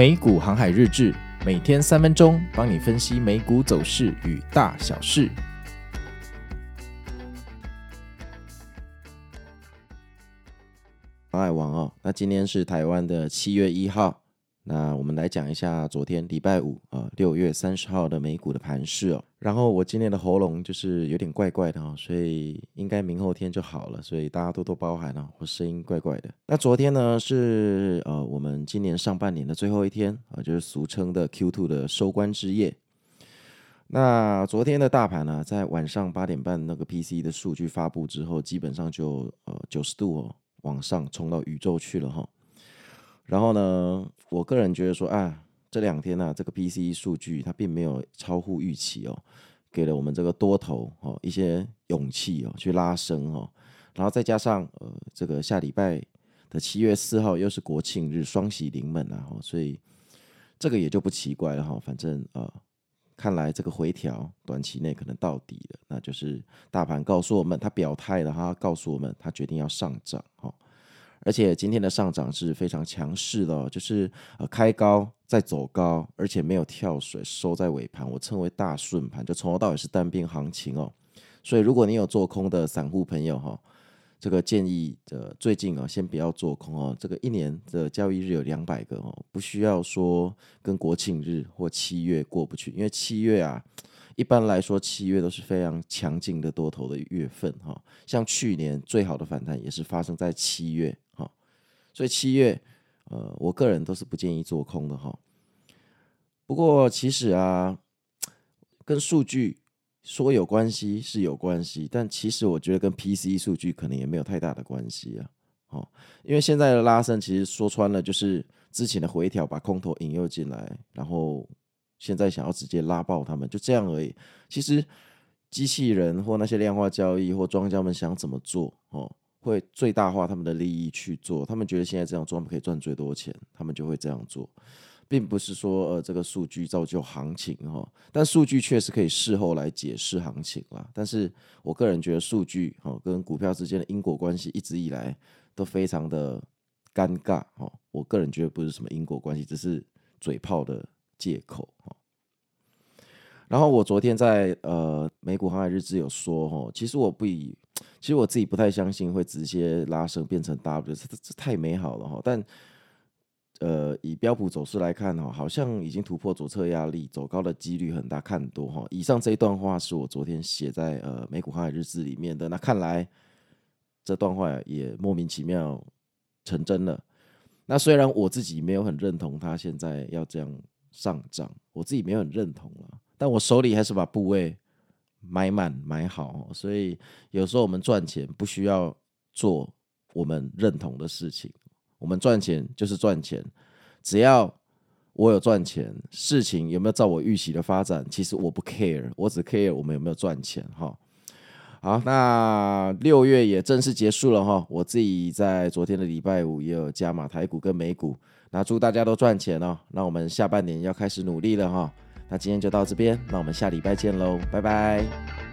美股航海日志，每天三分钟，帮你分析美股走势与大小事。航海王哦，那今天是台湾的七月一号。那我们来讲一下昨天礼拜五啊，六月三十号的美股的盘势哦。然后我今天的喉咙就是有点怪怪的哦，所以应该明后天就好了，所以大家多多包涵哦，我声音怪怪的。那昨天呢是呃我们今年上半年的最后一天啊，就是俗称的 Q2 的收官之夜。那昨天的大盘呢，在晚上八点半那个 PC 的数据发布之后，基本上就呃九十度哦往上冲到宇宙去了哈。然后呢，我个人觉得说，啊，这两天呢、啊，这个 PCE 数据它并没有超乎预期哦，给了我们这个多头哦一些勇气哦，去拉升哦。然后再加上呃，这个下礼拜的七月四号又是国庆日，双喜临门啊，所以这个也就不奇怪了哈。反正呃，看来这个回调短期内可能到底了，那就是大盘告诉我们，它表态了哈，告诉我们它决定要上涨哈。而且今天的上涨是非常强势的哦，就是呃开高再走高，而且没有跳水，收在尾盘，我称为大顺盘，就从头到尾是单边行情哦。所以如果你有做空的散户朋友哈，这个建议的最近啊，先不要做空哦。这个一年的交易日有两百个哦，不需要说跟国庆日或七月过不去，因为七月啊。一般来说，七月都是非常强劲的多头的月份哈。像去年最好的反弹也是发生在七月，所以七月呃，我个人都是不建议做空的哈。不过其实啊，跟数据说有关系是有关系，但其实我觉得跟 PC 数据可能也没有太大的关系啊。哦，因为现在的拉升其实说穿了就是之前的回调把空头引诱进来，然后。现在想要直接拉爆他们，就这样而已。其实机器人或那些量化交易或庄家们想怎么做哦，会最大化他们的利益去做。他们觉得现在这样做他们可以赚最多钱，他们就会这样做，并不是说呃这个数据造就行情哈。但数据确实可以事后来解释行情啦。但是我个人觉得数据哈跟股票之间的因果关系一直以来都非常的尴尬哈。我个人觉得不是什么因果关系，只是嘴炮的。借口哈，然后我昨天在呃美股航海日志有说哈，其实我不以，其实我自己不太相信会直接拉升变成 W，这这太美好了哈。但呃以标普走势来看哈，好像已经突破左侧压力，走高的几率很大，看多哈。以上这一段话是我昨天写在呃美股航海日志里面的，那看来这段话也莫名其妙成真了。那虽然我自己没有很认同他现在要这样。上涨，我自己没有很认同了，但我手里还是把部位买满买好，所以有时候我们赚钱不需要做我们认同的事情，我们赚钱就是赚钱，只要我有赚钱，事情有没有照我预期的发展，其实我不 care，我只 care 我们有没有赚钱哈。好，那六月也正式结束了哈，我自己在昨天的礼拜五也有加码台股跟美股。那祝大家都赚钱哦！那我们下半年要开始努力了哈。那今天就到这边，那我们下礼拜见喽，拜拜。